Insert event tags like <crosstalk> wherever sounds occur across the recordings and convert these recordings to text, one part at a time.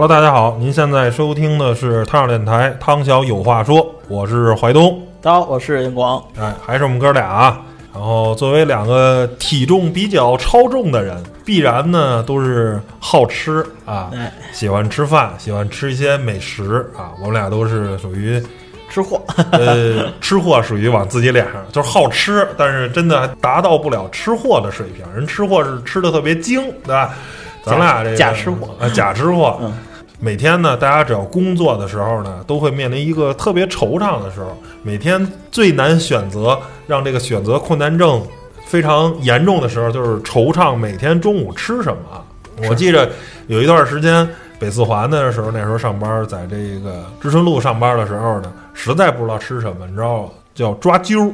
Hello，大家好，您现在收听的是汤小电台汤小有话说，我是怀东，大家好，我是荧光。哎，还是我们哥俩啊。然后作为两个体重比较超重的人，必然呢都是好吃啊，哎，喜欢吃饭，喜欢吃一些美食啊。我们俩都是属于吃货，呃吃货，属于往自己脸上就是好吃，但是真的达到不了吃货的水平。人吃货是吃的特别精，对吧？咱俩这个假吃货啊，假吃货。嗯 <laughs> 每天呢，大家只要工作的时候呢，都会面临一个特别惆怅的时候。每天最难选择，让这个选择困难症非常严重的时候，就是惆怅每天中午吃什么。我记着有一段时间北四环的时候，那时候上班，在这个知春路上班的时候呢，实在不知道吃什么，你知道叫抓阄，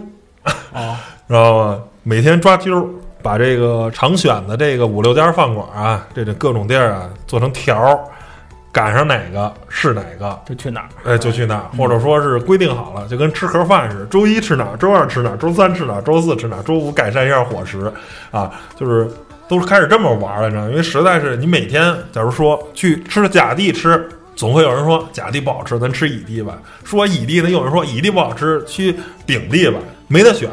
啊，<laughs> 知道吗？每天抓阄，把这个常选的这个五六家饭馆啊，这这各种地儿啊，做成条儿，赶上哪个是哪个，就去哪儿？哎，就去哪儿，或者说是规定好了，就跟吃盒饭似的，周一吃哪儿，周二吃哪儿，周三吃哪儿，周四吃哪儿，周五改善一下伙食，啊，就是都是开始这么玩了，你知道？因为实在是你每天，假如说去吃甲地吃，总会有人说甲地不好吃，咱吃乙地吧；说乙地呢，又有人说乙地不好吃，去丙地吧，没得选，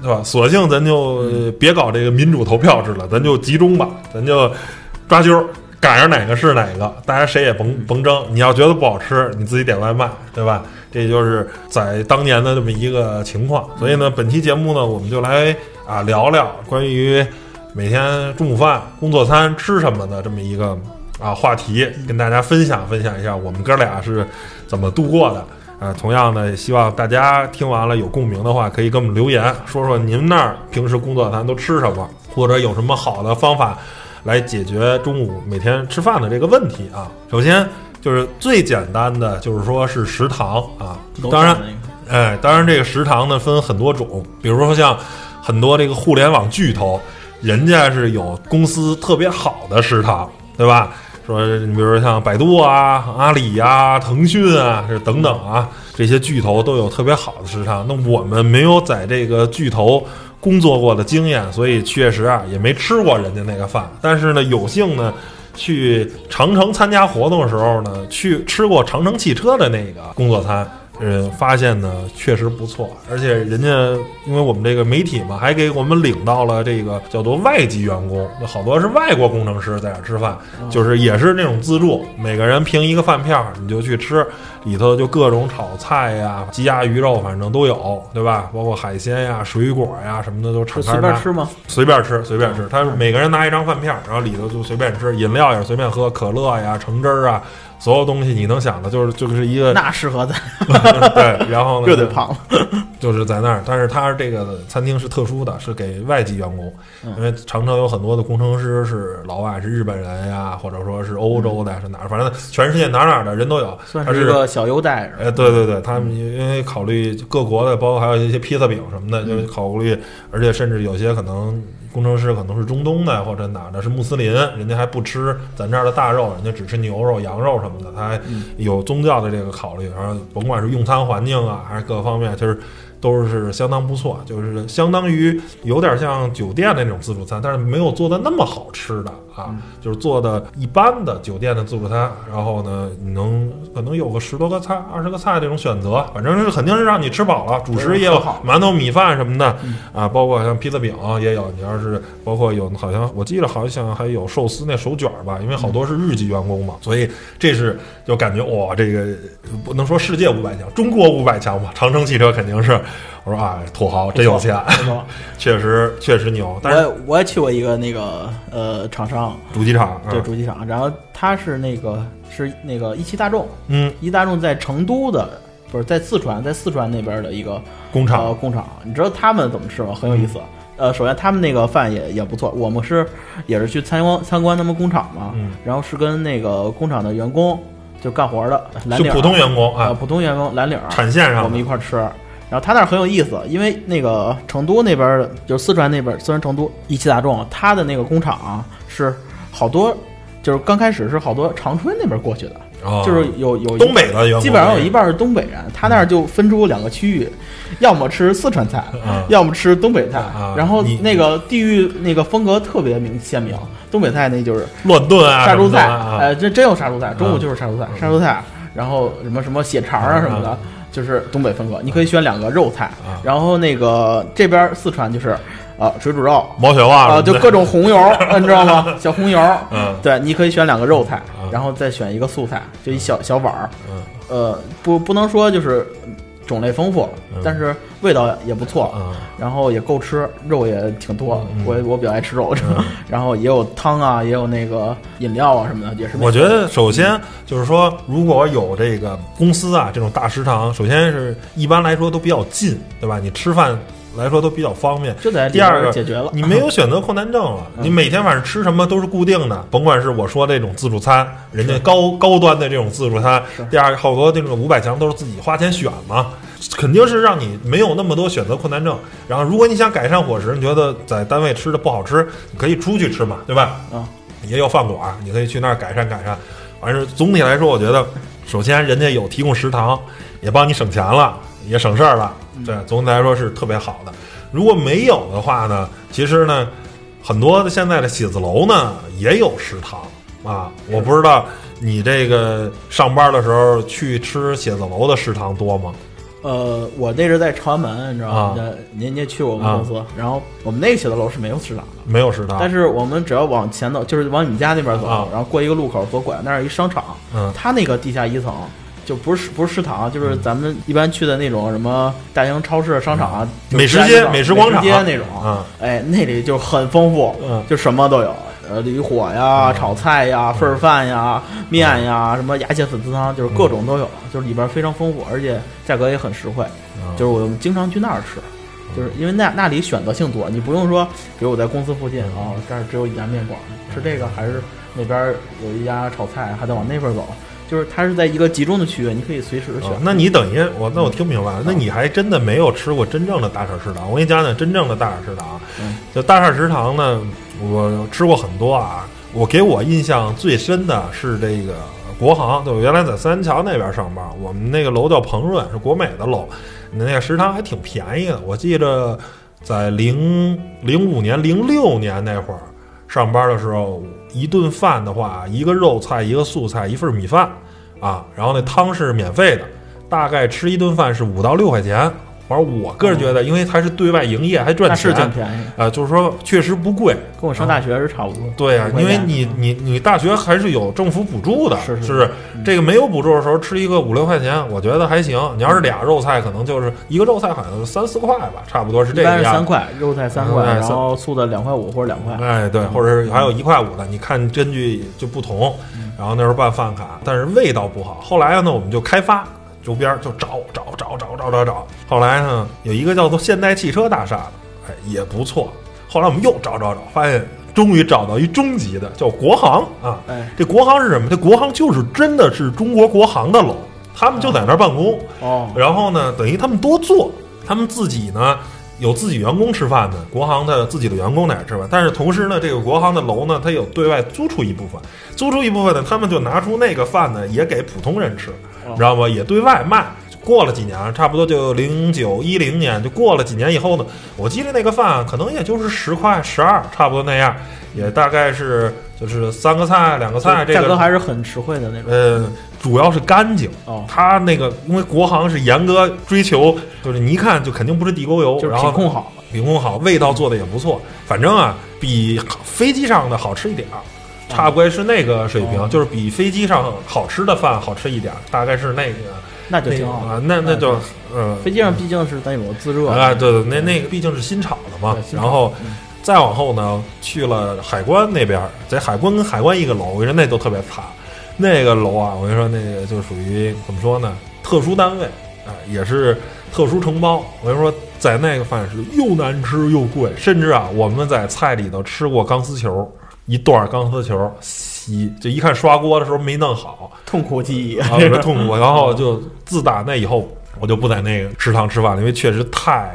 对吧？索性咱就呃别搞这个民主投票制了，咱就集中吧，咱就抓阄儿，赶上哪个是哪个，大家谁也甭甭争。你要觉得不好吃，你自己点外卖，对吧？这就是在当年的这么一个情况。所以呢，本期节目呢，我们就来啊聊聊关于每天中午饭、工作餐吃什么的这么一个啊话题，跟大家分享分享一下我们哥俩是怎么度过的。啊，同样呢，也希望大家听完了有共鸣的话，可以给我们留言，说说您那儿平时工作餐都吃什么，或者有什么好的方法来解决中午每天吃饭的这个问题啊。首先就是最简单的，就是说是食堂啊，当然，哎，当然这个食堂呢分很多种，比如说像很多这个互联网巨头，人家是有公司特别好的食堂，对吧？说你比如说像百度啊、阿里呀、腾讯啊，这等等啊，这些巨头都有特别好的食堂。那我们没有在这个巨头工作过的经验，所以确实啊也没吃过人家那个饭。但是呢，有幸呢去长城参加活动的时候呢，去吃过长城汽车的那个工作餐。呃，发现呢确实不错，而且人家因为我们这个媒体嘛，还给我们领到了这个叫做外籍员工，那好多是外国工程师在这儿吃饭，就是也是那种自助，每个人凭一个饭票你就去吃，里头就各种炒菜呀、鸡鸭鱼肉，反正都有，对吧？包括海鲜呀、水果呀什么的都敞开是随便吃吗？随便吃，随便吃。他每个人拿一张饭票，然后里头就随便吃，饮料也是随便喝，可乐呀、橙汁儿啊，所有东西你能想的，就是就是一个那适合咱，<laughs> 对，然后呢，<laughs> 这得胖了。<laughs> 就是在那儿，但是它这个餐厅是特殊的，是给外籍员工，因为长城有很多的工程师是老外，是日本人呀，或者说是欧洲的，是哪儿，反正全世界哪哪儿的人都有。算是一个小优待。哎，对对对，他们因为考虑各国的，包括还有一些披萨饼什么的，就是考虑，而且甚至有些可能工程师可能是中东的或者哪的，是穆斯林，人家还不吃咱这儿的大肉，人家只吃牛肉、羊肉什么的，他还有宗教的这个考虑，然后甭管是用餐环境啊，还是各方面，就是。都是相当不错，就是相当于有点像酒店的那种自助餐，但是没有做的那么好吃的啊，就是做的一般的酒店的自助餐。然后呢，你能可能有个十多个菜、二十个菜这种选择，反正是肯定是让你吃饱了。主食也有馒头、米饭什么的啊，包括像披萨饼也有。你要是包括有好像我记得好像还有寿司那手卷吧，因为好多是日籍员工嘛，所以这是就感觉哇，这个不能说世界五百强，中国五百强吧。长城汽车肯定是。我说啊，土豪真有钱，<laughs> 确实确实牛。但是我也我也去过一个那个呃厂商，主机厂对啊主机厂，然后他是那个是那个一汽大众，嗯，一汽大众在成都的不是在四川，在四川那边的一个工厂呃工厂，你知道他们怎么吃吗？很有意思。呃，首先他们那个饭也也不错，我们是也是去参观参观他们工厂嘛，嗯然后是跟那个工厂的员工就干活的蓝领就普通员工呃啊，普通员工蓝领儿产线上我们一块儿吃。然后他那儿很有意思，因为那个成都那边就是四川那边儿，四川成都一汽大众，他的那个工厂啊、是好多，就是刚开始是好多长春那边儿过去的，哦就是有有东北的基本上有一半是东北人，他那儿就分出两个区域，要么吃四川菜，啊。要么吃东北菜啊。然后那个地域那个风格特别明鲜明，东北菜那就是乱炖啊，杀猪菜，哎，这真有杀猪菜，中午啊。就是杀猪菜，杀猪菜，然后什么什么血肠啊什么啊的，就是东北风格。你可以选两个肉菜啊，然后那个这边四川就是啊水煮肉毛血旺啊，就各种种红油，<laughs> 你知道吗？小红油，嗯对，你可以选两个肉菜啊，然后再选一个素菜，就一小小碗儿。嗯呃，不不能说就是种类丰富嗯，但是味道也不错，嗯然后也够吃，肉也挺多。嗯我我比较爱吃肉，嗯 <laughs> 然后也有汤啊，也有那个饮料啊什么的，也是。我觉得首先就是说，如果有这个公司啊这种大食堂，首先是一般来说都比较近，对吧？你吃饭来说都比较方便。就在里第二个解决了。你没有选择困难症了，嗯 <laughs> 你每天晚上吃什么都是固定的，甭管是我说这种自助餐，人家高高端的这种自助餐，第二好多这种五百强都是自己花钱选嘛，肯定是让你没有那么多选择困难症。然后如果你想改善伙食，你觉得在单位吃的不好吃，你可以出去吃嘛，对吧？啊，也有饭馆，你可以去那儿改善改善。反正总体来说，我觉得，首先人家有提供食堂，也帮你省钱了，也省事儿了，对，总体来说是特别好的。如果没有的话呢，其实呢，很多的现在的写字楼呢也有食堂啊。我不知道你这个上班的时候去吃写字楼的食堂多吗？呃，我那是在朝阳门，你知道啊吗？您您也去过我们公司，然后我们那个写字楼是没有食堂的，没有食堂，但是我们只要往前走，就是往你们家那边走，啊然后过一个路口左拐，那儿一商场，嗯它那个地下一层。就不是不是食堂，就是咱们一般去的那种什么大型超市、商场啊、美食街美食广场。街那种，嗯。哎，那里就很丰富，嗯。就什么都有，呃，驴火呀、炒菜呀、份儿饭呀、面呀，什么鸭血粉丝汤，就是各种都有，就是里边非常丰富，而且价格也很实惠。嗯。就是我们经常去那儿吃，就是因为那那里选择性多，你不用说，比如我在公司附近哦，这儿只有一家面馆，吃这个还是那边有一家炒菜，还得往那边走，就是它是在一个集中的区域，你可以随时选哦。那你等于我，那我听明白了，那你还真的没有吃过真正的大厦食堂。我给你讲讲真正的大厦食堂。嗯就大厦食堂呢，我吃过很多啊。我给我印象最深的是这个国航，就我原来在三元桥那边上班，我们那个楼叫鹏润，是国美的楼，那个食堂还挺便宜的。我记着在零零五年、零六年那会儿上班的时候，一顿饭的话，一个肉菜，一个素菜，一份米饭啊，然后那汤是免费的，大概吃一顿饭是五到六块钱。反正我个人觉得，因为它是对外营业，还赚钱挺便宜，啊、就是说确实不贵。跟我上大学是差不多。对呀、五块钱因为你你你大学还是有政府补助的，是是是不是？这个没有补助的时候吃一个五六块钱，我觉得还行。你要是俩肉菜，可能就是一个肉菜好像三四块吧，差不多是这个样子。是三块，肉菜三块，哎然后素的两块五或者两块。哎，对，或者是还有一块五的，你看根据就不同。然后那时候办饭卡，但是味道不好。后来呢，我们就开发周边就找找找找找找找。后来呢，有一个叫做现代汽车大厦的，哎，也不错。后来我们又找找找，发现终于找到一中级的，叫国航啊。哎，这国航是什么？这国航就是真的是中国国航的楼，他们就在那儿办公。哦，然后呢，等于他们多做，他们自己呢有自己员工吃饭的，国航的自己的员工在那儿吃饭，但是同时呢，这个国航的楼呢，它有对外租出一部分，租出一部分呢，他们就拿出那个饭呢，也给普通人吃，哦你知道吗？也对外卖。过了几年，差不多就零九一零年，就过了几年以后呢，我记得那个饭可能也就是十块十二，差不多那样，也大概是就是三个菜两个菜，这价格还是很实惠的那种。呃，主要是干净。哦，它那个因为国航是严格追求，就是你一看就肯定不是地沟油，就是然后品控好了。品控好，味道做的也不错，反正啊比飞机上的好吃一点儿，差不多是那个水平，哦就是比飞机上好吃的饭好吃一点儿，大概是那个那那就挺好啊，那那就嗯飞机上毕竟是咱有自热啊，对对，那那个毕竟是新炒的嘛然后嗯再往后呢，去了海关那边，在海关跟海关一个楼，我跟你说那都特别惨。那个楼啊，我跟你说，那个就属于怎么说呢？特殊单位啊、也是特殊承包。我跟你说，在那个饭是又难吃又贵，甚至啊，我们在菜里头吃过钢丝球，一段钢丝球洗，就一看刷锅的时候没弄好，痛苦记忆。啊，痛苦。然后就自打那以后，我就不在那个食堂吃饭了，因为确实太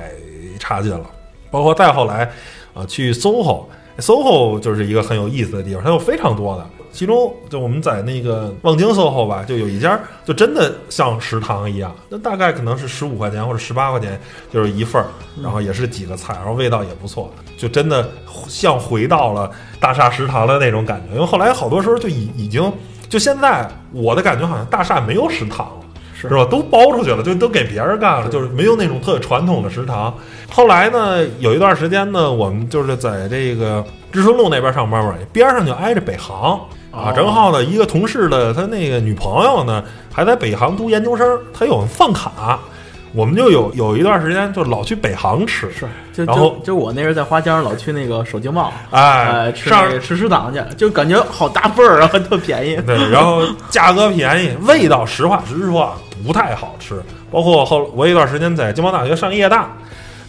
差劲了。包括再后来啊，去 SOHO。SOHO 就是一个很有意思的地方，它有非常多的其中就我们在那个望京 SOHO 吧，就有一家就真的像食堂一样，那大概可能是十五块钱或者十八块钱就是一份儿，然后也是几个菜，然后味道也不错，就真的像回到了大厦食堂的那种感觉。因为后来好多时候就已已经就现在我的感觉好像大厦没有食堂了。是是吧？都包出去了，就都给别人干了，就是没有那种特传统的食堂。后来呢，有一段时间呢，我们就是在这个知春路那边上班嘛，边上就挨着北航啊，哦正好呢，一个同事的他那个女朋友呢，还在北航读研究生，他有饭卡，我们就有有一段时间就老去北航吃，是，就然后就就我那时候在花江老去那个首经贸，哎上那吃食堂去，就感觉好大份儿，然后特便宜。<laughs> 对，然后价格便宜，味道实话实说啊，不太好吃。包括后我有一段时间在经贸大学上夜大，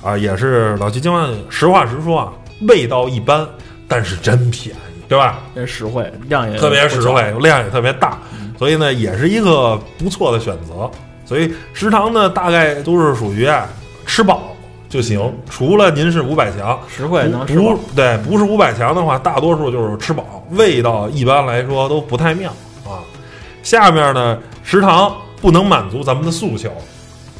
啊，也是老去经贸。实话实说啊，味道一般，但是真便宜，对吧？也实惠，量也特别实惠，量也特别大，所以呢，也是一个不错的选择。所以食堂呢，大概都是属于啊吃饱就行，除了您是五百强，实惠能不吃。对，不是五百强的话，大多数就是吃饱，味道一般来说都不太妙啊。下面呢，食堂不能满足咱们的诉求，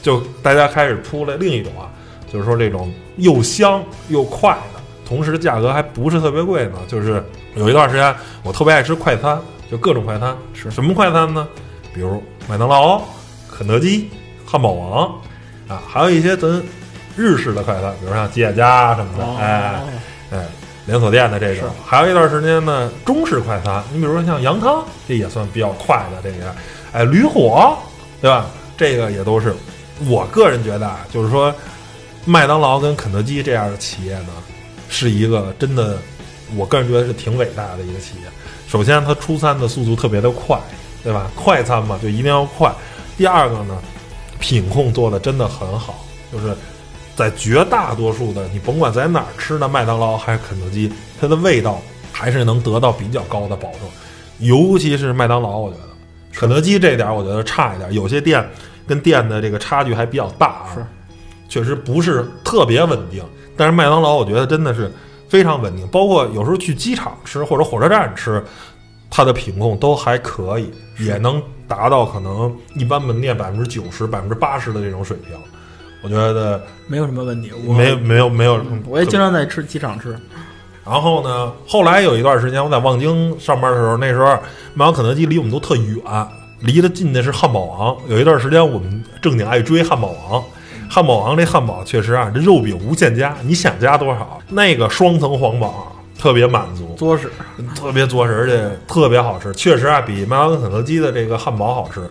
就大家开始出来另一种啊，就是说这种又香又快的，同时价格还不是特别贵呢。就是有一段时间我特别爱吃快餐，就各种快餐，是什么快餐呢？比如麦当劳、肯德基、汉堡王啊，还有一些咱日式的快餐，比如像吉野家什么的，哦哎哎，连锁店的这是种。还有一段时间呢，中式快餐，你比如说像羊汤，这也算比较快的这个，哎，驴火，对吧？这个也都是我个人觉得啊，就是说，麦当劳跟肯德基这样的企业呢，是一个真的，我个人觉得是挺伟大的一个企业。首先，它出餐的速度特别的快，对吧？快餐嘛，就一定要快。第二个呢，品控做的真的很好，就是在绝大多数的你甭管在哪儿吃的麦当劳还是肯德基，它的味道还是能得到比较高的保证。尤其是麦当劳，我觉得肯德基这点儿我觉得差一点，有些店跟店的这个差距还比较大啊，是确实不是特别稳定。但是麦当劳我觉得真的是非常稳定，包括有时候去机场吃或者火车站吃，它的品控都还可以，也能达到可能一般门店百分之九十、百分之八十的这种水平。我觉得没有什么问题。我没没有没有，我也经常在吃机场吃，然后呢，后来有一段时间我在望京上班的时候，那时候麦当劳、肯德基离我们都特远，离得近的是汉堡王。有一段时间我们正经爱追汉堡王，汉堡王这汉堡确实啊，这肉饼无限加，你想加多少？那个双层皇堡特别满足，作实。特别作实，而且特别好吃。确实啊，比麦当劳、肯德基的这个汉堡好吃。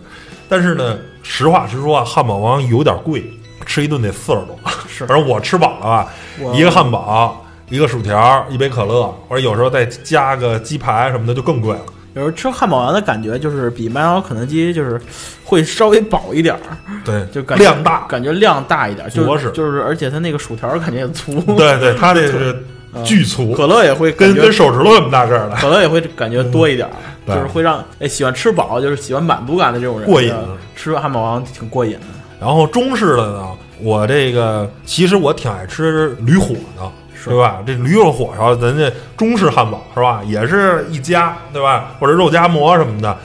但是呢，实话实说啊，汉堡王有点贵，吃一顿得四十多。是反正我吃饱了吧，一个汉堡，一个薯条，一杯可乐，或者有时候再加个鸡排什么的，就更贵了。有时候吃汉堡王的感觉就是比麦当劳、肯德基就是会稍微饱一点儿，对，就感觉量大。感觉量大一点，就着实。就是，而且它那个薯条感觉也粗，对对，<laughs> 它这是巨粗，可乐也会跟跟手指头那么大个儿的。可乐也会感觉多一点儿，对。就是会让哎喜欢吃饱，就是喜欢满足感的这种人过瘾。吃汉堡王挺过瘾的。然后中式的呢，我这个其实我挺爱吃驴火的，对吧？这驴肉火烧，咱这中式汉堡是吧？也是一家，对吧？或者肉夹馍什么的，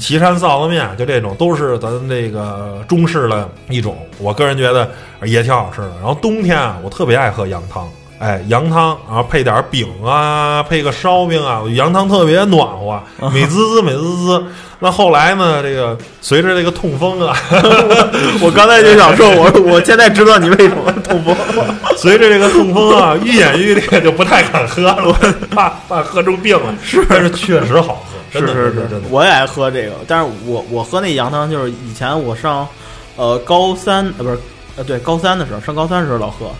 岐山臊子面，就这种都是咱那个中式的一种。我个人觉得也挺好吃的。然后冬天啊，我特别爱喝羊汤。哎，羊汤，然后配点饼啊，配个烧饼啊，羊汤特别暖和，美滋滋，美滋滋。那后来呢，这个随着这个痛风啊，<laughs> 我刚才就想说，我我现在知道你为什么痛风。随着这个痛风啊愈演愈烈，就不太敢喝了，怕怕喝出病来。是，但是确实好喝，是是真的真的。我也爱喝这个，但是我我喝那羊汤就是以前我上呃高三呃不是呃对高三的时候上高三的时候老喝，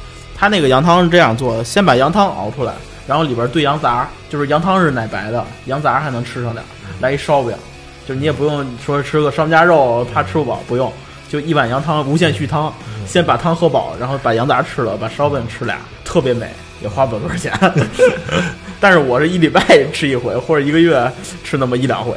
他那个羊汤是这样做的，先把羊汤熬出来，然后里边兑羊杂，就是羊汤是奶白的，羊杂还能吃上点儿，来一烧饼，就是你也不用说吃个烧家肉怕吃不饱，不用，就一碗羊汤无限续汤，先把汤喝饱，然后把羊杂吃了，把烧饼吃俩，特别美，也花不了多少钱。但是我是一礼拜吃一回，或者一个月吃那么一两回，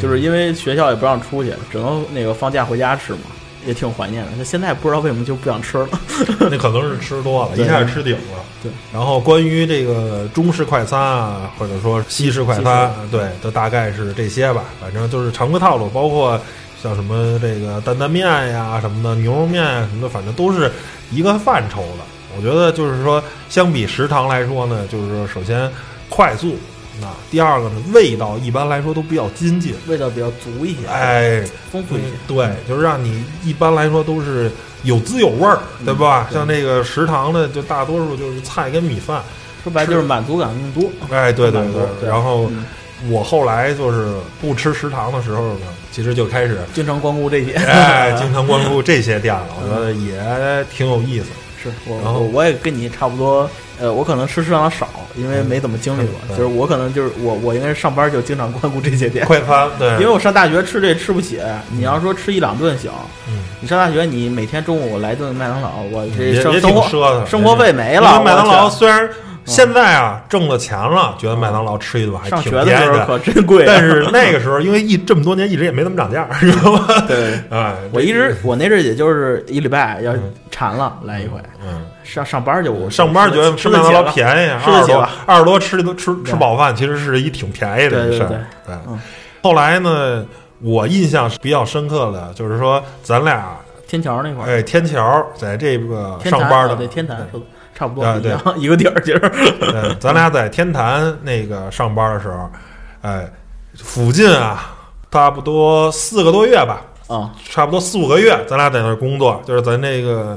就是因为学校也不让出去，只能那个放假回家吃嘛。也挺怀念的。那现在不知道为什么就不想吃了。<laughs> 那可能是吃多了，一下吃顶了。对，然后关于这个中式快餐啊，或者说西式快餐，对，都大概是这些吧。反正就是常规套路，包括像什么这个担担面呀什么的，牛肉面呀什么的，反正都是一个范畴的。我觉得就是说，相比食堂来说呢，就是说首先快速，那第二个呢，味道一般来说都比较精进。味道比较足一些，哎，丰富一些。对，就是让你一般来说都是有滋有味儿，对吧？对像这个食堂呢，就大多数就是菜跟米饭。说白就是满足感更多。哎，对对对然后嗯我后来就是不吃食堂的时候呢，其实就开始经常光顾这些。哎，<laughs> 经常光顾这些店了，我觉得也挺有意思。是我我我也跟你差不多，呃，我可能吃食堂少，因为没怎么经历过。嗯就是我可能就是我我应该是上班就经常光顾这些店，快餐 <laughs> 对，因为我上大学吃这吃不起。你要说吃一两顿行，嗯，你上大学你每天中午来顿麦当劳，我这生活，生活费没了。麦当劳虽然现在啊挣了钱了，觉得麦当劳吃一顿还上挺学的时候便宜的，可真贵啊，但是那个时候因为一这么多年一直也没怎么涨价，知道吗？<laughs> 对。<laughs> 哎，我一直我那阵儿也就是一礼拜要嗯馋了来一回，嗯。上上班就我上班觉得吃麦当劳便宜，二十多吃得起了二十多吃都吃吃饱饭，其实是一挺便宜的对对事儿。对嗯后来呢，我印象比较深刻的就是说，咱俩天桥那块儿，哎天桥在这个上班的天坛差不多啊对一样 <laughs> 一个地儿，其实 <laughs> 嗯，咱俩在天坛那个上班的时候，哎，附近啊，差不多四个多月吧，啊，差不多四五个月，咱俩在那儿工作，就是咱那个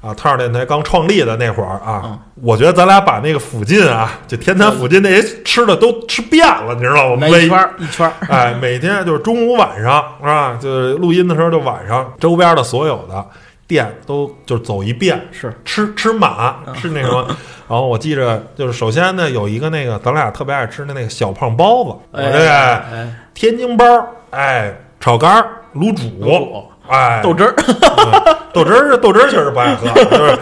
啊，太阳电台刚创立的那会儿啊，嗯我觉得咱俩把那个附近啊，就天坛附近那些吃的都吃遍了，你知道吗？一圈儿一圈儿，<laughs> 哎，每天就是中午晚上是吧？就是录音的时候就晚上，周边的所有的店都就走一遍，是。吃吃满，吃那什么。<laughs> 然后我记着，就是首先呢，有一个那个咱俩特别爱吃的那个小胖包子，我哎这个哎，天津包，哎，炒肝卤煮哎，豆汁儿，对豆汁儿，豆汁儿确实不爱喝，就是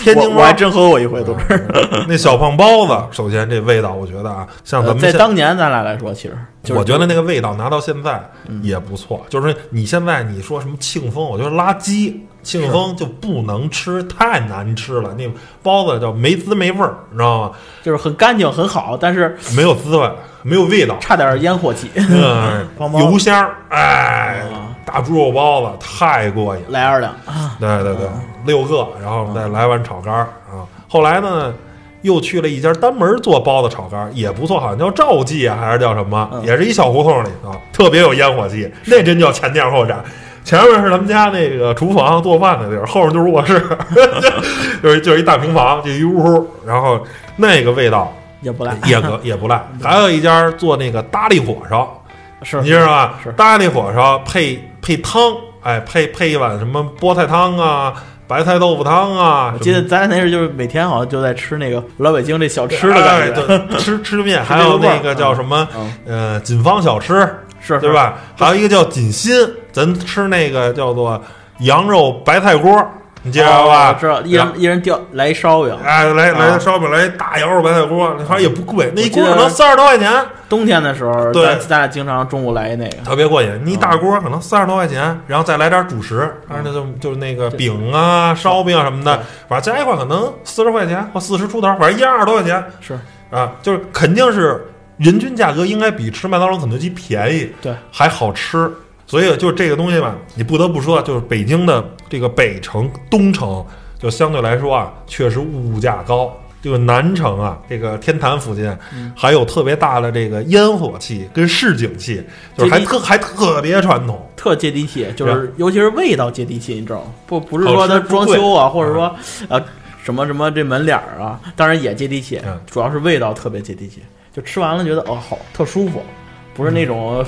天津我我还真喝过一回豆汁儿。那小胖包子，首先这味道，我觉得啊，像咱们在当年咱俩来说，其实就是我觉得那个味道拿到现在嗯也不错。就是你现在你说什么庆丰，我觉得垃圾，庆丰就不能吃，太难吃了。那包子叫没滋没味儿，你知道吗？就是很干净很好，但是没有滋味，没有味道，差点烟火气。<laughs> 嗯油香儿，哎啊，大猪肉包子太过瘾了。来二两啊，对对对，六个，然后再来碗炒肝儿啊。后来呢，又去了一家单门做包子炒肝儿，也不错，好像叫赵记啊，还是叫什么，嗯也是一小胡同里啊，特别有烟火气，那真叫前店后展。前面是他们家那个厨房做饭的地儿，后面就是卧室，<laughs> 就是就是一大平房，就一屋，然后那个味道也不赖，也可也不赖。还有一家做那个大力火烧，是你知道吧是？大力火烧配配汤，哎，配配一碗什么菠菜汤啊、白菜豆腐汤啊。我记得咱俩那时候就是每天好像就在吃那个老北京这小吃的感觉，哎对吃吃面，<laughs> 还有那个叫什么嗯，呃锦芳小吃，是对？吧？还有一个叫锦心，咱吃那个叫做羊肉白菜锅，你记是得吧？知道，一人一人掉来一烧饼，哎，来来啊烧饼，来一大羊肉白菜锅，反正也不贵，那一锅可能三十多块钱，冬天的时候，对咱咱俩经常中午来那个，特别过瘾。你一大锅可能三十多块钱，然后再来点主食，反正就就是那个饼啊、烧饼啊什么的，反正加一块可能四十块钱或四十出头，反正一二十多块钱是啊，就是肯定是人均价格应该比吃麦当劳、肯德基便宜，对，还好吃。所以就这个东西吧，你不得不说，就是北京的这个北城、东城，就相对来说啊，确实物价高。这个南城啊，这个天坛附近嗯还有特别大的这个烟火气跟市井气，就是还特还特别传统。特接地气，就是尤其是味道接地气，你知道吗？不不是说它装修啊，或者说呃什么什么这门脸儿啊，当然也接地气嗯，主要是味道特别接地气，就吃完了觉得哦好特舒服，不是那种。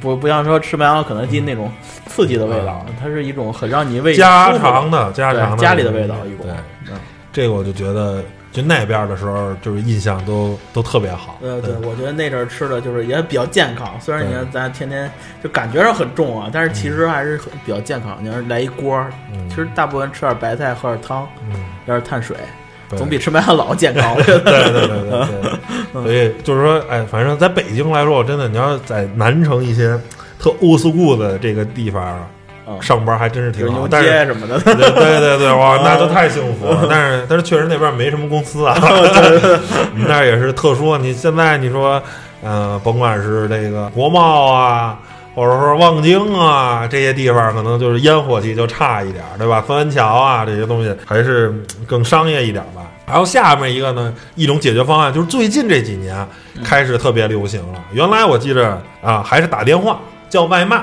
不不像说吃麦当劳、肯德基那种刺激的味道，它是一种很让你胃家常的家常的家里的味道一股对，嗯这个我就觉得，就那边的时候，就是印象都都特别好。呃，对，我觉得那阵儿吃的就是也比较健康，虽然你看咱天天就感觉上很重啊，但是其实还是很比较健康。你要是来一锅其实大部分吃点白菜，喝点汤，嗯，要是碳水，对总比吃麦当劳健康。<laughs> 对对对对对，所以就是说，哎，反正在北京来说，我真的，你要在南城一些特 old school 的这个地方，嗯上班还真是挺好，牛但是街什么的，对对对对，哇，<laughs> 那就太幸福了。但是但是确实那边没什么公司啊，<laughs> 我们那儿也是特殊。你现在你说，呃，甭管是这个国贸啊，或者说望京啊这些地方，可能就是烟火气就差一点儿，对吧？分湾桥啊这些东西还是嗯更商业一点吧。然后下面一个呢，一种解决方案就是最近这几年开始特别流行了。原来我记着啊，还是打电话叫外卖，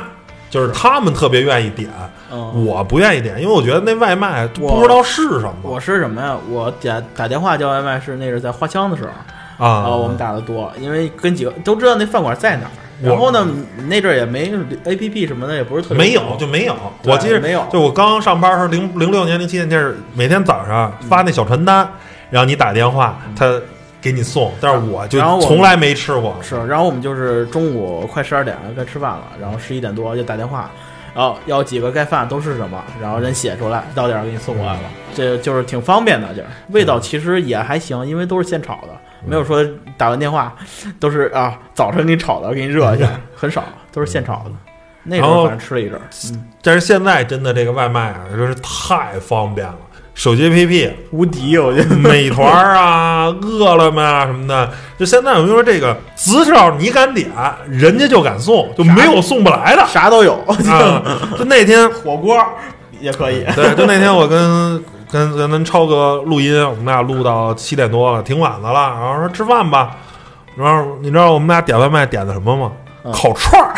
就是他们特别愿意点。嗯，我不愿意点，因为我觉得那外卖我不知道是什么我是什么呀？我点打电话叫外卖是那是在花乡的时候啊。我们打的多，因为跟几个都知道那饭馆在哪儿。我然后呢，那阵儿也没 A P P 什么的，也不是特别没有就没有，我记得没有。就我刚上班的时候，零零六年、零七年，那是每天早上发那小传单，然后你打电话，他给你送，但是我就从来没吃过。是，然后我们就是中午快十二点了，该吃饭了，然后十一点多就打电话，然后要几个盖饭都是什么，然后人写出来，到点儿给你送过来了，这就是挺方便的，就是味道其实也还行，因为都是现炒的，没有说打完电话都是啊早晨给你炒的，给你热一下，很少，都是现炒的。那时候反正吃了一阵儿，嗯，但是现在真的这个外卖啊，真是太方便了。手机 APP，无敌，我觉得。美团啊、饿了么啊什么的，就现在我跟你说，这个只要你敢点，人家就敢送，就没有送不来的啥都有，啊！就那天 <laughs> 火锅也可以。对，就那天我跟跟跟咱超哥录音，我们俩录到七点多了，挺晚的了。然后说吃饭吧，然后你知道我们俩点外卖点的什么吗？嗯烤串儿。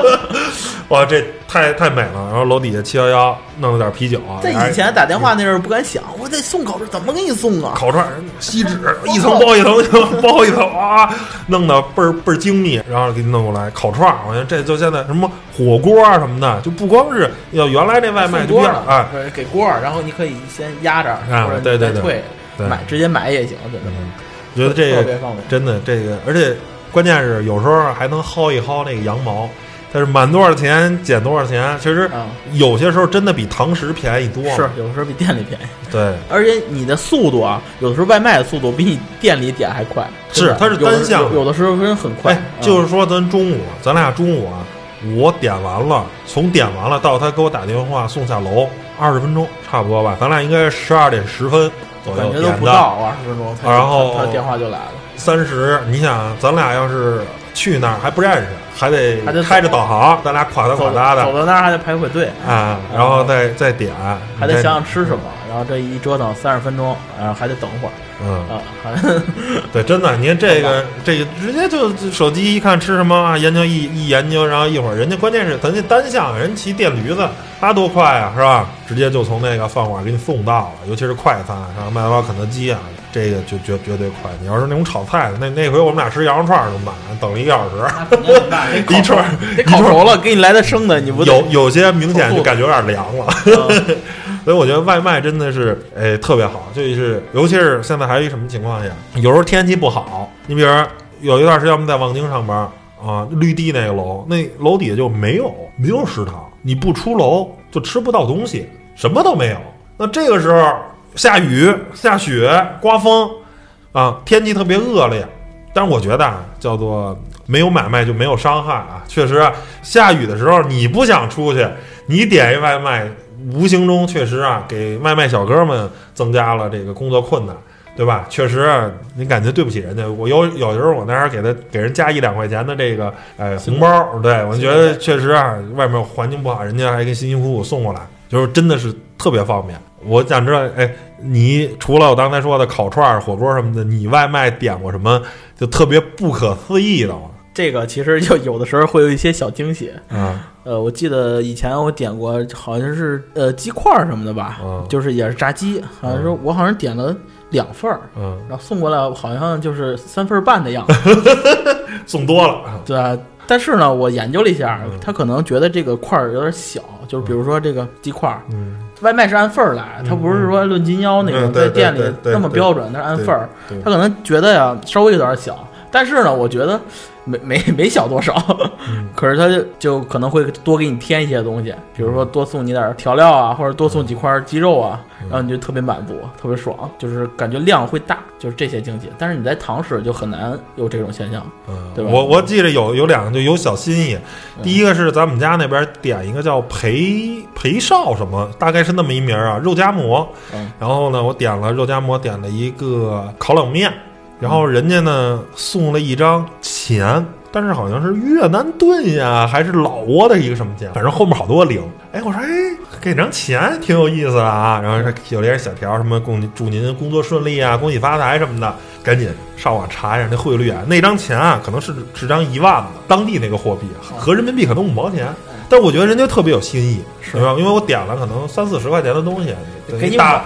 <laughs> 哇，这太太美了。然后楼底下七幺幺弄了点啤酒，在以前打电话那阵儿不敢想，我得送烤串，怎么给你送啊？烤串儿锡纸 <laughs> 一层包一层，一层包一层啊，弄得倍儿倍儿精密，然后给你弄过来烤串儿。我觉得这就现在什么火锅啊什么的，就不光是要原来那外卖就变了比较啊，不是给锅，然后你可以先压着，啊或者对对对买直接买也行，真的。嗯，觉得这个特别方便。真的这个，而且关键是有时候还能薅一薅那个羊毛，但是满多少钱减多少钱，其实啊，有些时候真的比堂食便宜多了。是有的时候比店里便宜，对，而且你的速度啊，有的时候外卖的速度比你店里点还快。是它是单向有有的时候真很快哎，，就是说咱中午，咱俩中午啊，我点完了，从点完了到他给我打电话送下楼，二十分钟差不多吧，咱俩应该是十二点十分左嗯感觉都。不到二十分钟，然后他他电话就来了。三十，你想，咱俩要是去那儿还不认识，还得还得开着导航，咱俩垮哒垮走哒的走到那儿还得排会队，啊，然后再再点，还得想想吃什么，然后这一折腾三十分钟，然后还得等会儿嗯，啊，还 <laughs> 对，真的，你看这个这个直接就手机一看吃什么啊，研究一一研究，然后一会儿人家关键是咱这单向，人骑电驴子，他多快啊，是吧？直接就从那个饭馆给你送到了，尤其是快餐，像麦当劳、肯德基啊，这个就绝绝对快。你要是那种炒菜的，那那回我们俩吃羊肉串儿就慢，等了一个小时。<laughs> 一串儿得烤熟了，给你来的生的，你不有有些明显就感觉有点凉了，嗯 <laughs> 所以我觉得外卖真的是哎特别好，就是尤其是现在还有一什么情况下，有时候天气不好，你比如有一段时间我们在望京上班啊，绿地那个楼，那楼底下就没有没有食堂，你不出楼就吃不到东西，什么都没有。那这个时候下雨、下雪、刮风啊，天气特别恶劣。但是我觉得啊，叫做没有买卖就没有伤害啊。确实，下雨的时候你不想出去，你点一外卖，无形中确实啊，给外卖小哥们增加了这个工作困难，对吧？确实啊，你感觉对不起人家。我有有时候我那儿给他给人加一两块钱的这个呃红包，对我觉得确实啊，外面环境不好，人家还给辛辛苦苦送过来，就是真的是特别方便。我想知道，哎，你除了我刚才说的烤串儿、火锅什么的，你外卖点过什么就特别不可思议的吗？这个其实就有的时候会有一些小惊喜。嗯，呃，我记得以前我点过，好像是呃鸡块儿什么的吧，嗯就是也是炸鸡，好像是嗯我好像点了两份儿，嗯，然后送过来好像就是三份儿半的样子，<laughs> 送多了，对吧？但是呢，我研究了一下嗯，他可能觉得这个块儿有点小，就是比如说这个鸡块儿，嗯，外卖是按份儿来，他不是说论斤腰那种，在店里那么标准，那是按份儿。他可能觉得呀稍微有点小，但是呢，我觉得没没 <laughs> 没小多少，嗯可是他就就可能会多给你添一些东西，比如说多送你点儿调料啊，或者多送几块鸡肉啊，嗯然后你就特别满足，特别爽，就是感觉量会大，就是这些境界。但是你在堂食就很难有这种现象。嗯，对吧我我记得有有两个就有小心意，第一个是咱们家那边点一个叫裴裴少什么，大概是那么一名儿啊，肉夹馍。嗯然后呢，我点了肉夹馍，点了一个烤冷面，然后人家呢送了一张钱。但是好像是越南盾呀，还是老挝的一个什么钱，反正后面好多零。哎，我说，哎，给张钱挺有意思的啊。然后有点小条，什么恭祝您工作顺利啊，恭喜发财什么的。赶紧上网查一下那汇率啊，那张钱啊，可能是是张一万的当地那个货币，合人民币可能五毛钱。但我觉得人家特别有新意，是吧？因为我点了可能三四十块钱的东西，给你大往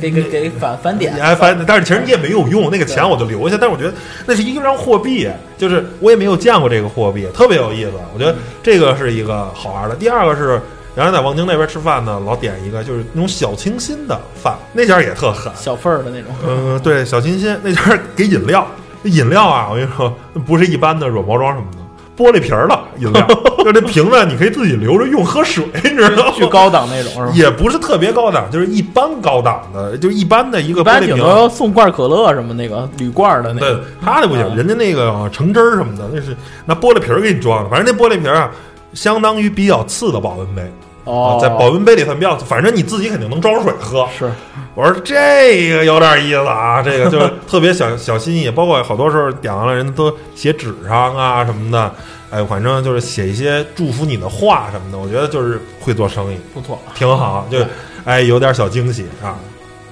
给给给返返点，哎，反正但是其实你也没有用，那个钱我就留下。但是我觉得那是一张货币，就是我也没有见过这个货币，特别有意思。我觉得这个是一个好玩的。第二个是原来在望京那边吃饭呢，老点一个就是那种小清新的饭，那家也特狠。小份儿的那种。嗯，对，小清新那家给饮料，那饮料啊，我跟你说，不是一般的软包装什么的。玻璃瓶儿的饮料，<laughs> 就这瓶子你可以自己留着用喝水，<laughs> 你知道吗？巨高档那种是吧？也不是特别高档，就是一般高档的，就一般的一个玻璃瓶。送罐可乐什么那个铝罐的那对个，，他那不行，啊人家那个橙汁儿什么的，那是拿玻璃瓶儿给你装的。反正那玻璃瓶儿啊，相当于比较次的保温杯哦啊，，在保温杯里算比较，反正你自己肯定能装水喝。是我说这个有点意思啊，这个就是特别小小心意，包括好多时候点完了，人都写纸上啊什么的，哎，反正就是写一些祝福你的话什么的。我觉得就是会做生意，不错，挺好，就哎有点小惊喜啊。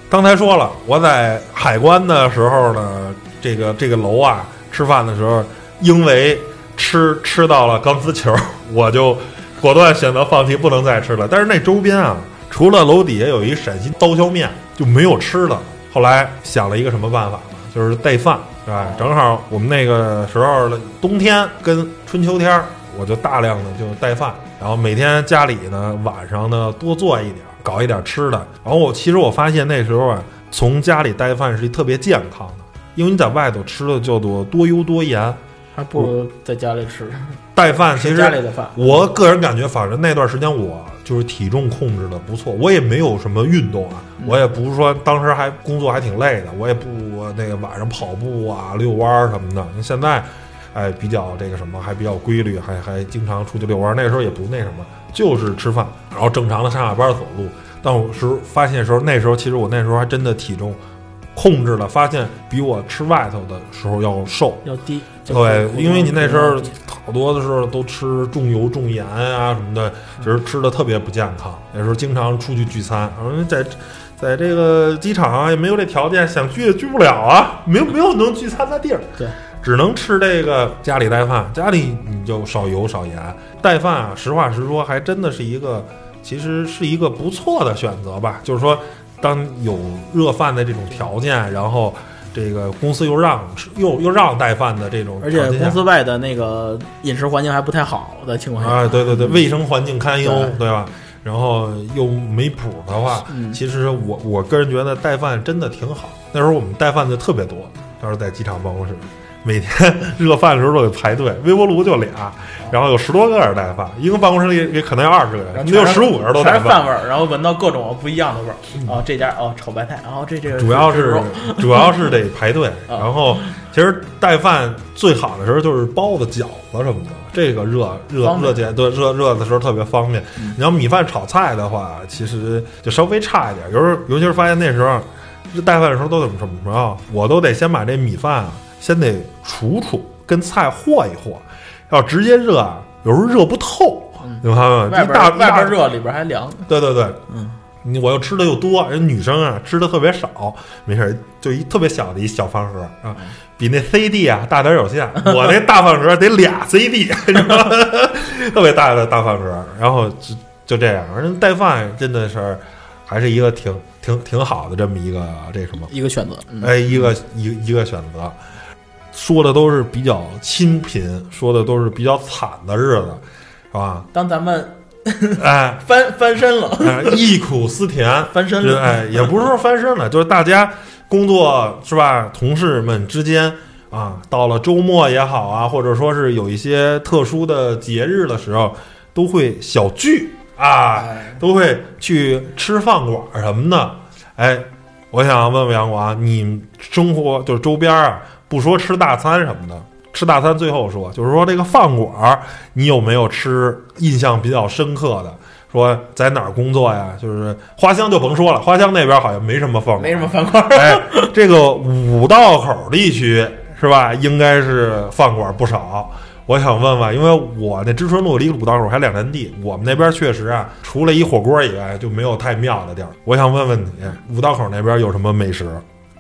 刚才说了，我在海关的时候呢，这个这个楼啊，吃饭的时候，因为吃吃到了钢丝球，我就果断选择放弃，不能再吃了。但是那周边啊，除了楼底下有一陕西刀削面，就没有吃的。后来想了一个什么办法呢？就是带饭，是吧？正好我们那个时候的冬天跟春秋天，我就大量的就带饭，然后每天家里呢晚上呢多做一点，搞一点吃的。然后我其实我发现那时候啊，从家里带饭是特别健康的，因为你在外头吃的叫做多油多盐，还不如在家里吃，带饭 <laughs> 其实家里的饭。我个人感觉，反正那段时间我就是体重控制的不错，我也没有什么运动啊，嗯我也不是说当时还工作还挺累的，我也不那个晚上跑步啊、遛弯儿什么的。现在，哎，比较这个什么，还比较规律，还还经常出去遛弯儿。那时候也不那什么，就是吃饭，然后正常的上下班走路。但我时发现时候，那时候其实我那时候还真的体重控制了，发现比我吃外头的时候要瘦。要低，对，因为你那时候好多的时候都吃重油重盐啊什么的，其实吃的特别不健康。那时候经常出去聚餐，然后在在这个机场啊也没有这条件，想聚也聚不了啊，没有没有能聚餐的地儿。对，只能吃这个家里带饭，家里你就少油少盐。带饭啊，实话实说，还真的是一个，其实是一个不错的选择吧。就是说，当有热饭的这种条件，然后这个公司又让吃又又让带饭的这种而且公司外的那个饮食环境还不太好的情况下，啊，对对对，卫生环境堪忧，对。对吧？然后又没谱的话，嗯。其实我我个人觉得带饭真的挺好。那时候我们带饭的特别多，当时在机场办公室，每天热饭的时候都得排队，微波炉就俩，然后有十多个人带饭，一个办公室里也可能有二十个人，然后你有十五个人都全带是饭味儿，然后闻到各种不一样的味儿。哦，这家哦炒白菜，然哦这这个主要是主要是得排队，<laughs> 啊然后其实带饭最好的时候就是包子、饺子什么的，这个热热热解对热热的时候特别方便。你要米饭炒菜的话，其实就稍微差一点。有时候尤其是发现那时候这带饭的时候都怎么怎么着，我都得先把这米饭啊先得杵杵，跟菜和一和，要直接热啊，有时候热不透。你看吗？嗯外边外边热，里边还凉。对对对，嗯，你我又吃的又多，人女生啊吃的特别少，没事儿就一特别小的一小饭盒啊，比那 CD 啊大点儿有限。我那大饭盒得俩 CD，是吧？<laughs> 特别大的大饭盒，然后就就这样，人带饭真的是还是一个挺挺挺好的这么一个这什么，一个选择。嗯哎，一个一个一个选择。说的都是比较清贫，说的都是比较惨的日子，是吧？当咱们哎，<laughs> 翻翻身了，哎忆苦思甜，翻身了，是哎，也不是说翻身了，<laughs> 就是大家工作是吧？同事们之间啊，到了周末也好啊，或者说是有一些特殊的节日的时候，都会小聚啊，哎，都会去吃饭馆儿什么的。哎，我想问问杨广，你生活就是周边啊，不说吃大餐什么的，吃大餐最后说，就是说这个饭馆儿，你有没有吃印象比较深刻的？说在哪儿工作呀？就是花乡就甭说了，花乡那边好像没什么饭馆，没什么饭馆儿。<laughs> 哎，这个五道口地区是吧？应该是饭馆不少。我想问问，因为我那知春路离五道口还两站地，我们那边确实啊，除了一火锅以外，就没有太妙的地儿。我想问问你，五道口那边有什么美食？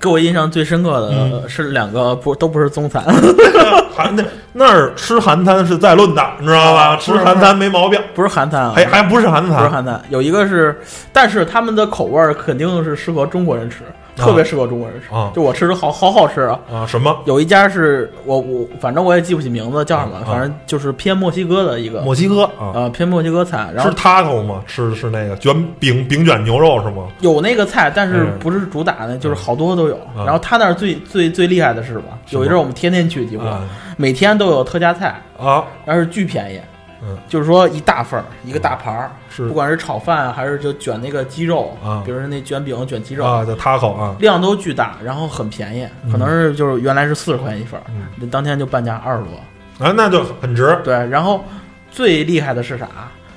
给我印象最深刻的嗯。是两个不都不是中餐，<laughs> 还那那儿吃韩餐是在论的，你知道吧？啊吃韩餐没毛病，不是韩餐啊，还还不是韩餐不是，韩餐，有一个是，但是他们的口味儿肯定是适合中国人吃，特别适合中国人吃。啊就我吃着好好好吃啊！啊什么有一家是我我反正我也记不起名字叫什么，啊反正就是偏墨西哥的一个墨西哥啊？呃偏墨西哥菜，然吃后 taco 吗？吃是那个卷饼饼卷牛肉是吗？有那个菜，但是嗯不是主打的，就是好多都有。啊然后他那儿最最最厉害的是什么？有一阵儿我们天天去，几乎啊每天都有特价菜，啊。但是巨便宜。嗯，就是说一大份儿，一个大盘儿，是。不管是炒饭啊还是就卷那个鸡肉啊。比如说那卷饼卷鸡肉，啊，叫 taco 啊，量都巨大，然后很便宜，可能是就是原来是四十块钱一份那当天就半价二十多。啊，那就很值。对，然后最厉害的是啥？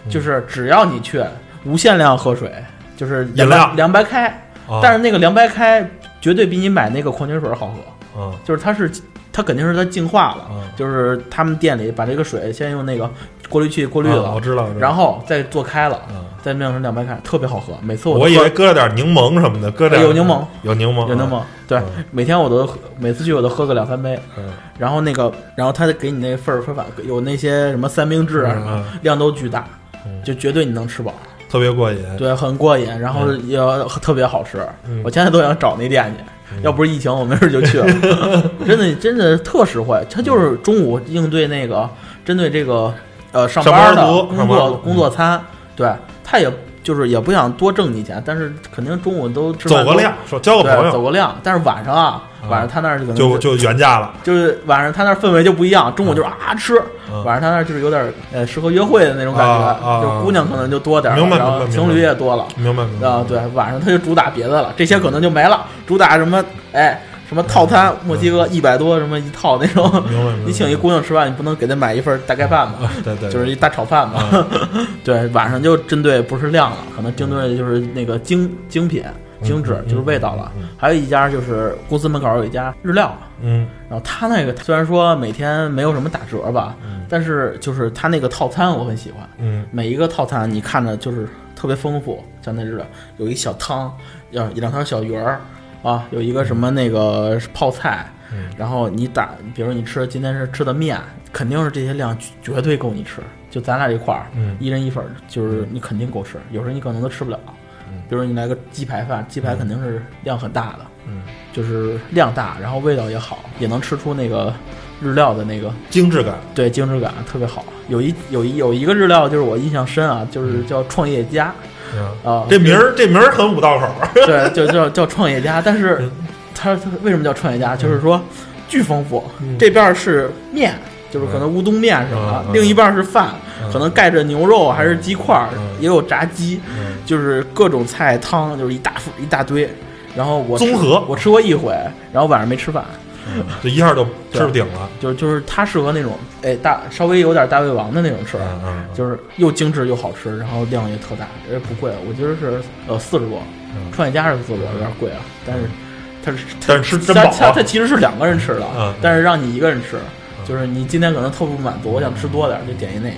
嗯。就是只要你去，无限量喝水，就是饮料。凉白开，啊。但是那个凉白开绝对比你买那个矿泉水好喝，嗯就是它是它肯定是它净化了，啊就是他们店里把这个水先用那个过滤器过滤啊了，我知道。我知道。然后再做开了，啊，再酿成凉白开，特别好喝。每次我都我以喝为搁了点柠檬什么的，搁点有柠檬，有柠檬，有那么对嗯，每天我都喝每次去我都喝个两三杯，嗯。然后那个，然后他给你那份儿分法有那些什么三明治啊什么，嗯量都巨大嗯，就绝对你能吃饱，特别过瘾。对，很过瘾，然后也特别好吃。嗯。我现在都想找那店去，要不是疫情，我没事就去了。<laughs> 真的，真的特实惠，他就是中午应对那个针对这个呃上班的工上班族作工作餐，对他也就是也不想多挣你钱，但是肯定中午都走个量，说交个朋对，走，个量。但是晚上啊，啊晚上他那儿就可能就就原价了。就是晚上他那儿氛围就不一样，中午就是啊吃，嗯晚上他那儿就是有点呃适合约会的那种感觉，就姑娘可能就多点儿，明白然后明白情侣也多了。明白明白啊，对，晚上他就主打别的了，这些可能就没了，主打什么哎什么套餐，墨西哥一百多什么一套那种。<laughs> 你请一姑娘吃饭，你不能给她买一份大盖饭吧？啊，对对，就是一大炒饭嘛，<laughs> 对，晚上就针对不是量了，可能针对就是那个精精品、精致，就是味道了。还有一家就是公司门口有一家日料，嗯。然后他那个虽然说每天没有什么打折吧，嗯。但是就是他那个套餐我很喜欢，嗯。每一个套餐你看着就是特别丰富，像那日料有一小汤，要一两条小鱼儿啊，有一个什么那个泡菜，嗯。然后你打，比如你吃今天是吃的面，肯定是这些量绝绝对够你吃，就咱俩一块儿，嗯。一人一份儿，就是你肯定够吃，有时候你可能都吃不了。比如你来个鸡排饭，鸡排肯定是量很大的，嗯，就是量大，然后味道也好，也能吃出那个日料的那个精致感。对精致感特别好。有一有一有一个日料就是我印象深啊，就是叫创业家。嗯，啊，这名儿这名儿很五道口。对，就叫叫创业家，但是嗯。它它为什么叫创业家？就是说巨丰富嗯，这边儿是面，就是可能乌冬面什么另一半是饭，嗯。可能盖着牛肉还是鸡块嗯，也有炸鸡，嗯。就是各种菜汤，就是一大一大堆。然后我综合我吃过一回，然后晚上没吃饭，就一下就吃顶了。就是就是它适合那种哎大稍微有点大胃王的那种吃，嗯嗯，就是又精致又好吃，然后量也特大，也不贵，我觉得是呃四十多，嗯创业家是四十多，有点贵啊，但是它是但是吃真它饱啊它它其实是两个人吃的，嗯。但是让你一个人吃，就是你今天可能特不满足，我想吃多点儿就点一那个，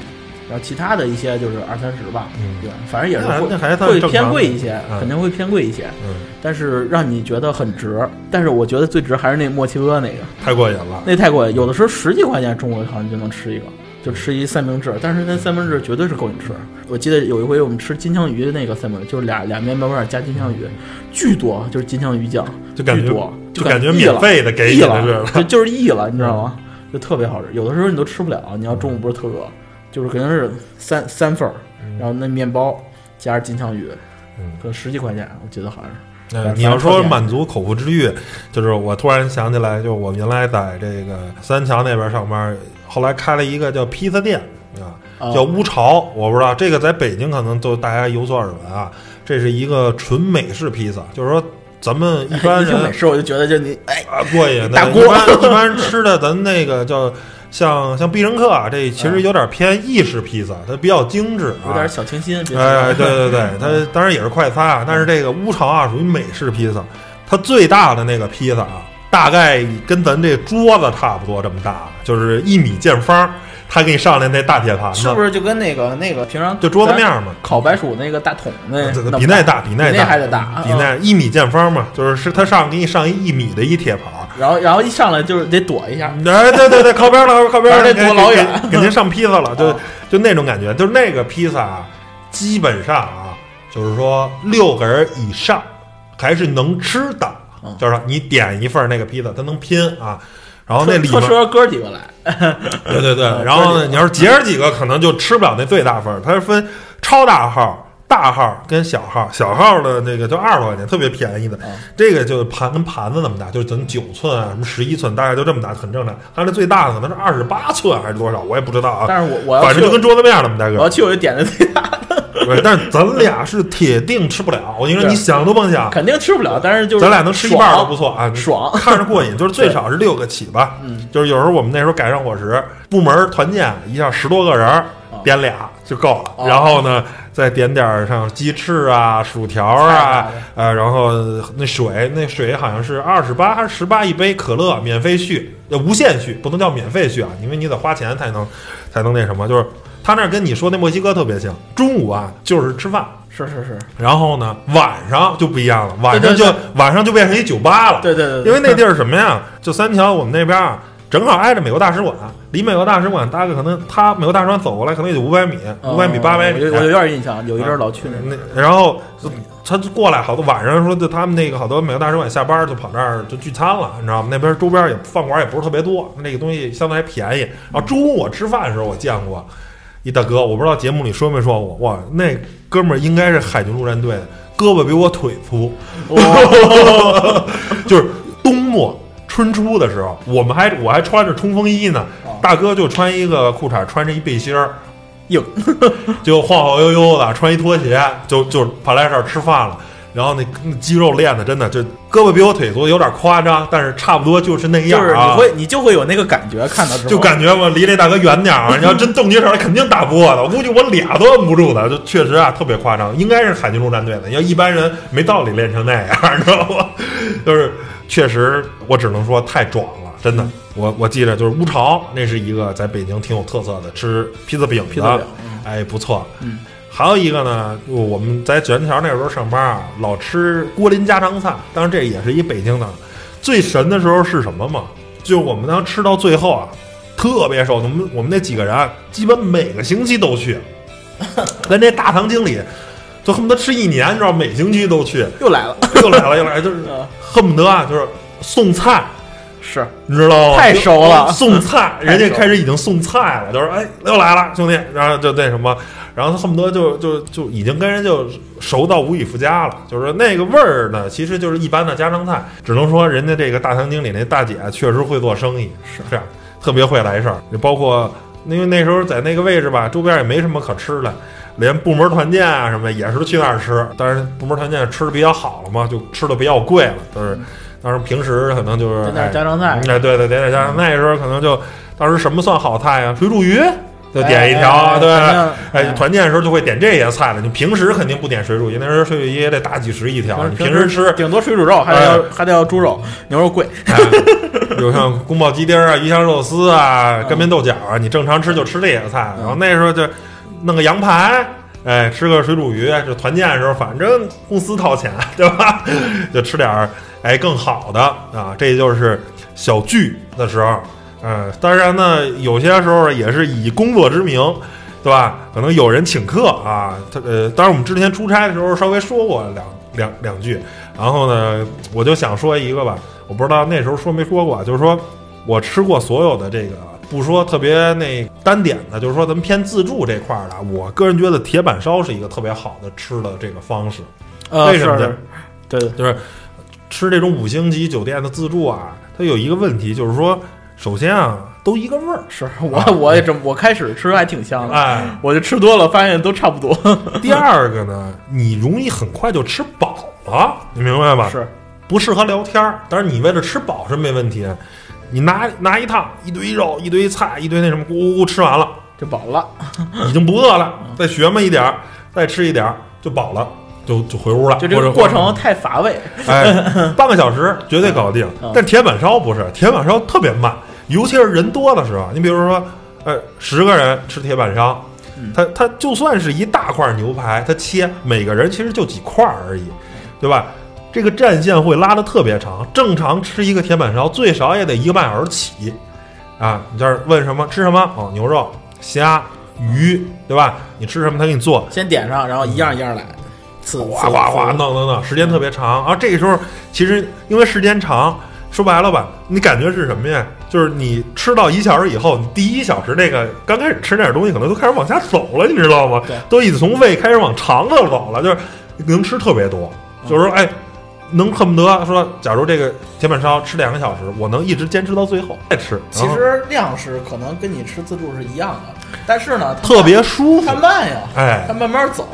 然后其他的一些就是二三十吧，嗯对，反正也是会会偏贵一些，嗯肯定会偏贵一些，嗯，但是让你觉得很值。但是我觉得最值还是那墨西哥那个，太过瘾了。那太过瘾，有的时候十几块钱中国好像就能吃一个，就吃一三明治，但是那三明治绝对是够你吃。我记得有一回我们吃金枪鱼的那个三明治，就是俩俩面包片加金枪鱼，巨多，就是金枪鱼酱，就感觉巨多，就感觉免费的给溢你了。就就是溢了，你知道吗？就特别好吃，有的时候你都吃不了，你要中午不是特饿，就是肯定是三三份儿，然后那面包加上金枪鱼，嗯可能十几块钱，我记得好像是。呃，你要说满足口腹之欲，就是我突然想起来，就是我原来在这个三桥那边上班，后来开了一个叫披萨店啊，哦叫乌巢，我不知道这个在北京可能都大家有所耳闻啊。这是一个纯美式披萨，就是说咱们一般人 <laughs> 吃我就觉得就你哎，啊过瘾的，大锅。一般一般吃的咱那个叫像像必胜客啊，这其实有点偏意式披萨，它比较精致啊，有点小清新。别哎，对对对，<laughs> 它当然也是快餐啊，但是这个乌巢啊属于美式披萨，它最大的那个披萨啊，大概跟咱这桌子差不多这么大，就是一米见方，它给你上来那大铁盘子，是不是就跟那个那个平常就桌子面儿嘛？烤白薯那个大桶那比那大，比那大，还得大比那一米见方嘛，就是是他上给你上一一米的一铁盘。儿。然后然后一上来就是得躲一下，哎，对对对，靠边了，靠边了，得躲老远。给您上披萨了，就啊就那种感觉，就是那个披萨啊，基本上啊，就是说六个人以上还是能吃的，嗯。就是说你点一份那个披萨，它能拼啊。然后那里面，说说哥几个来，<laughs> 对对对，嗯然后呢，你要是结着几个，可能就吃不了那最大份儿，它是分超大号。大号跟小号，小号的那个就二十块钱，特别便宜的。嗯这个就盘跟盘子那么大，就是咱九寸啊，什么十一寸，大概就这么大，很正常。它那最大的可能是二十八寸还是多少，我也不知道啊。但是我我要去反正就跟桌子面那么大个儿。我要去我就点的最大的，<laughs> 对，但是咱俩是铁定吃不了。我跟你说，你想都甭想。肯定吃不了，但是就是咱俩能吃一半都不错啊，爽看着过瘾。就是最少是六个起吧，嗯，就是有时候我们那时候改善伙食，部门团建一下十多个人，点俩就够了。哦然后呢，再点点儿像鸡翅啊、薯条啊，呃，然后那水，那水好像是二十八还是十八一杯，可乐免费续，呃，无限续，不能叫免费续啊，因为你得花钱才能才能那什么。就是他那儿跟你说那墨西哥特别像，中午啊就是吃饭。是是是，然后呢，晚上就不一样了，晚上就晚上就变成一酒吧了。对对对，因为那地儿什么呀？就三桥我们那边啊，正好挨着美国大使馆，离美国大使馆大概可能他美国大使馆走过来可能也就五百米，五百米八百米。哦我有点印象，有一阵儿老去那那然后他就过来，好多晚上说就他们那个好多美国大使馆下班就跑那儿就聚餐了，你知道吗？那边周边也饭馆也不是特别多，那个东西相对还便宜。然后中午我吃饭的时候我见过一大哥，我不知道节目里说没说过，哇，那哥们儿应该是海军陆战队的，胳膊比我腿粗，<laughs> 就是冬末。春初的时候，我们还我还穿着冲锋衣呢，哦大哥就穿一个裤衩，穿着一背心儿，硬，<laughs> 就晃晃悠悠的穿一拖鞋，就就跑来这儿吃饭了。然后那那肌肉练的真的就胳膊比我腿粗，有点夸张，但是差不多就是那样就是你啊。会你就会有那个感觉，看到之后就感觉我离这大哥远点儿，你要真动起手来，肯定打不过的。我估计我俩都摁不住的，就确实啊，特别夸张。应该是海军陆战队的，要一般人没道理练成那样，你知道吗？就是确实，我只能说太壮了，真的。我我记得就是乌巢，那是一个在北京挺有特色的吃披萨饼的，披萨饼嗯哎，不错。嗯，还有一个呢，就我们在九元桥那时候上班啊，老吃郭林家常菜，当然这也是一北京的。最神的时候是什么嘛？就我们当时吃到最后啊，特别瘦。我们我们那几个人啊，基本每个星期都去，<laughs> 跟这大堂经理就恨不得吃一年，你知道，每星期都去，又来了，又来了又来了，就是嗯恨不得啊，就是送菜。是你知道吗？太熟了送菜，<laughs> 人家开始已经送菜了，就是哎又来了，兄弟，然后就那什么，然后他恨不得就就就已经跟人就熟到无以复加了，就是那个味儿呢，其实就是一般的家常菜，只能说人家这个大堂经理那大姐确实会做生意，是这样，特别会来事儿，就包括因为那时候在那个位置吧，周边也没什么可吃的。连部门团建啊什么的也是去那儿吃，但是部门团建吃的比较好了嘛，就吃的比较贵了，就是。当时平时可能就是点点哎家常菜哎，对对，点点家常。那时候可能就当时什么算好菜啊？水煮鱼就点一条，对哎哎，团建的时候就会点这些菜了。你平时肯定不点水煮鱼，那时候水煮鱼也得大几十一条。你平时吃，顶多水煮肉，还得要还得要猪肉，牛肉贵。哎有像宫保鸡丁啊、鱼香肉丝啊、干煸豆角啊，你正常吃就吃这些菜。然后那时候就弄个羊排。哎，吃个水煮鱼，就团建的时候，反正公司掏钱，对吧？<laughs> 就吃点儿哎更好的啊，这就是小聚的时候。嗯，当然呢，有些时候也是以工作之名，对吧？可能有人请客啊，他呃，当然我们之前出差的时候稍微说过两两两句，然后呢，我就想说一个吧，我不知道那时候说没说过啊，就是说我吃过所有的这个，不说特别那单点的，就是说咱们偏自助这块儿的，我个人觉得铁板烧是一个特别好的吃的这个方式。呃，为什么呢对就是吃这种五星级酒店的自助啊，它有一个问题，就是说，首先啊，都一个味儿，是我我也这么我开始吃还挺香的，哎。我就吃多了发现都差不多。第二个呢，你容易很快就吃饱了，你明白吧？是不适合聊天儿。但是，你为了吃饱是没问题，你拿拿一趟一堆肉、一堆菜、一堆那什么，咕咕咕吃完了，就饱了，已经不饿了，再学么一点儿，再吃一点儿就饱了，就就回屋了。就这个过程太乏味。<laughs> 哎，半个小时绝对搞定嗯。但铁板烧不是，铁板烧特别慢，尤其是人多的时候。你比如说，呃，十个人吃铁板烧，嗯它它就算是一大块牛排，他切每个人其实就几块儿而已，对吧？这个战线会拉的特别长，正常吃一个铁板烧最少也得一个半小时起，啊，你这儿问什么吃什么？哦，牛肉、虾、鱼，对吧？你吃什么，他给你做，先点上，然后一样一样来，次哗哗哗弄弄弄，时间特别长。然后这个时候，其实因为时间长，说白了吧，你感觉是什么呀？就是你吃到一小时以后，你第一小时那个刚开始吃那点东西，可能都开始往下走了，你知道吗对？都已经从胃开始往肠子走了，就是能吃特别多。就是说，哎，能恨不得说，假如这个铁板烧吃两个小时，我能一直坚持到最后再吃，其实量是可能跟你吃自助是一样的，但是呢，特别舒服它，慢呀，哎它，慢慢走，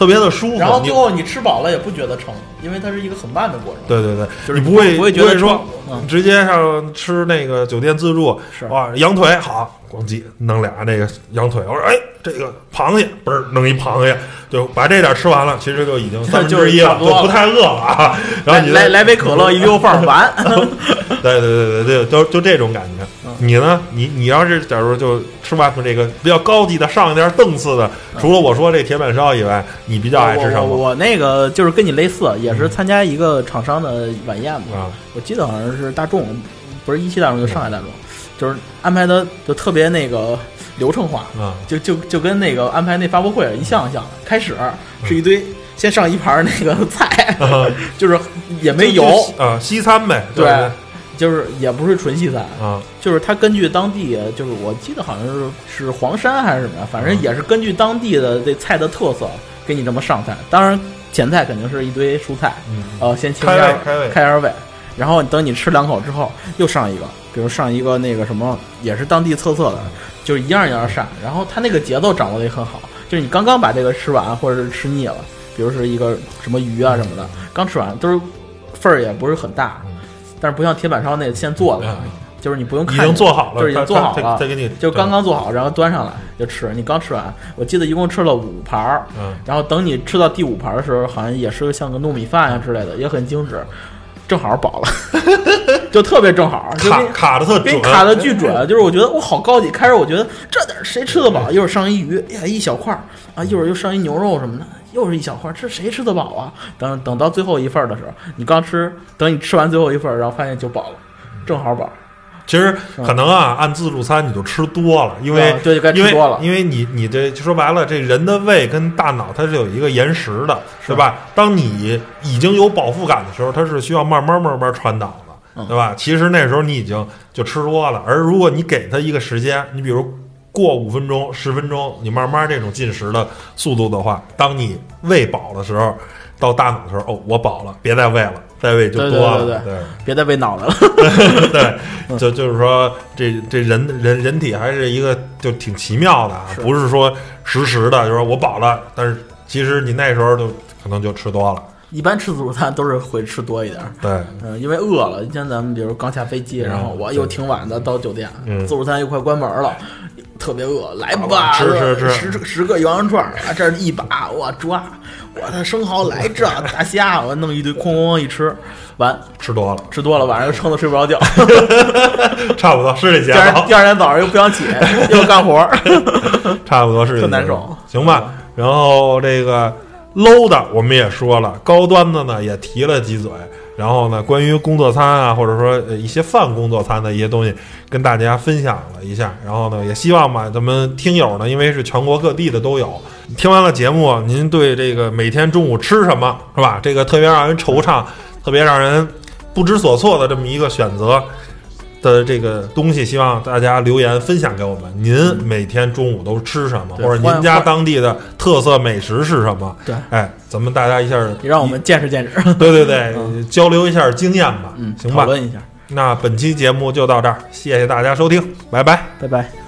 特别的舒服。然后最后你吃饱了也不觉得撑，因为它是一个很慢的过程。对对对，就是你不会不会觉得说直接上吃那个酒店自助是哇，羊腿好，咣叽弄俩那个羊腿，我说哎，这个螃蟹嘣儿弄一螃蟹，就把这点吃完了，其实就已经三分之一了，<laughs> 就不太饿了啊。然后你来来杯可乐，一溜饭完。<laughs> 对对对对对，就就这种感觉。嗯你呢？你你要是假如就吃外头这个比较高级的、上一点档次的，除了我说这铁板烧以外，你比较爱吃什么？我那个就是跟你类似，也是参加一个厂商的晚宴嘛。啊，我记得好像是大众，不是一汽大众，就上海大众，就是安排的就特别那个流程化，啊。就就就跟那个安排那发布会一项一项的。开始是一堆，先上一盘那个菜，啊。<laughs> 就是也没油，啊，西餐呗，对就是就是也不是纯西餐，啊。就是它根据当地，就是我记得好像是是黄山还是什么呀，反正也是根据当地的这菜的特色给你这么上菜。当然前菜肯定是一堆蔬菜，嗯。呃，先清开开胃。开下胃，然后等你吃两口之后又上一个，比如上一个那个什么也是当地特色的，就是一样一样上。然后它那个节奏掌握的也很好，就是你刚刚把这个吃完或者是吃腻了，比如是一个什么鱼啊什么的，刚吃完都是份儿也不是很大，但是不像铁板烧那现做的，嗯就是你不用看已经做好了，就是已经做好了再给你就刚刚做好，然后端上来就吃。你刚吃完，我记得一共吃了五盘儿，嗯然后等你吃到第五盘儿的时候，好像也是像个糯米饭呀、之类的，也很精致，正好饱了，<laughs> 就特别正好，就卡卡的特准，卡的 <laughs> 巨准。就是我觉得我好高级，开始我觉得这点儿谁吃得饱？一会儿上一鱼，哎呀一小块儿啊，一会儿又上一牛肉什么的。又是一小块儿，这谁吃得饱啊？等等到最后一份儿的时候，你刚吃，等你吃完最后一份儿，然后发现就饱了，正好饱。其实可能啊，按自助餐你就吃多了，因为啊对就该吃因为多了因为你你这说白了，这人的胃跟大脑它是有一个延时的，是对吧？当你已经有饱腹感的时候，它是需要慢慢慢慢传导的，嗯对吧？其实那时候你已经就吃多了，而如果你给它一个时间，你比如过五分钟、十分钟，你慢慢这种进食的速度的话，当你喂饱的时候，到大脑的时候，哦，我饱了，别再喂了，再喂就多了，对对对别再喂脑袋了。对，<laughs> 就就是说，这这人人人体还是一个就挺奇妙的啊，是。不是说实时的，就是说我饱了，但是其实你那时候就可能就吃多了，一般吃自助餐都是会吃多一点儿，对，嗯，因为饿了。像咱们比如刚下飞机，嗯然后我又挺晚的到酒店，嗯。自助餐又快关门了，特别饿，来吧，吧吃吃吃十十个羊肉串儿啊，这儿一把我抓，我的生蚝来这大虾，我弄一堆，哐哐哐一吃，完吃多了，吃多了，晚上又撑得睡不着觉，<laughs> 差不多是这节 <laughs> 第二奏第，二天早上又不想起，<laughs> 又干活儿，差不多是这难受行吧。然后这个 low 的我们也说了，高端的呢也提了几嘴。然后呢，关于工作餐啊，或者说一些饭工作餐的一些东西，跟大家分享了一下。然后呢，也希望吧，咱们听友呢，因为是全国各地的都有，听完了节目，您对这个每天中午吃什么是吧？这个特别让人惆怅，特别让人不知所措的这么一个选择，的这个东西，希望大家留言分享给我们。您每天中午都吃什么，或者您家当地的特色美食是什么？对哎，咱们大家一下，也让我们见识见识，<laughs> 对对对、交流一下经验吧。嗯，行吧。讨论一下，那本期节目就到这儿，谢谢大家收听，拜拜。拜拜。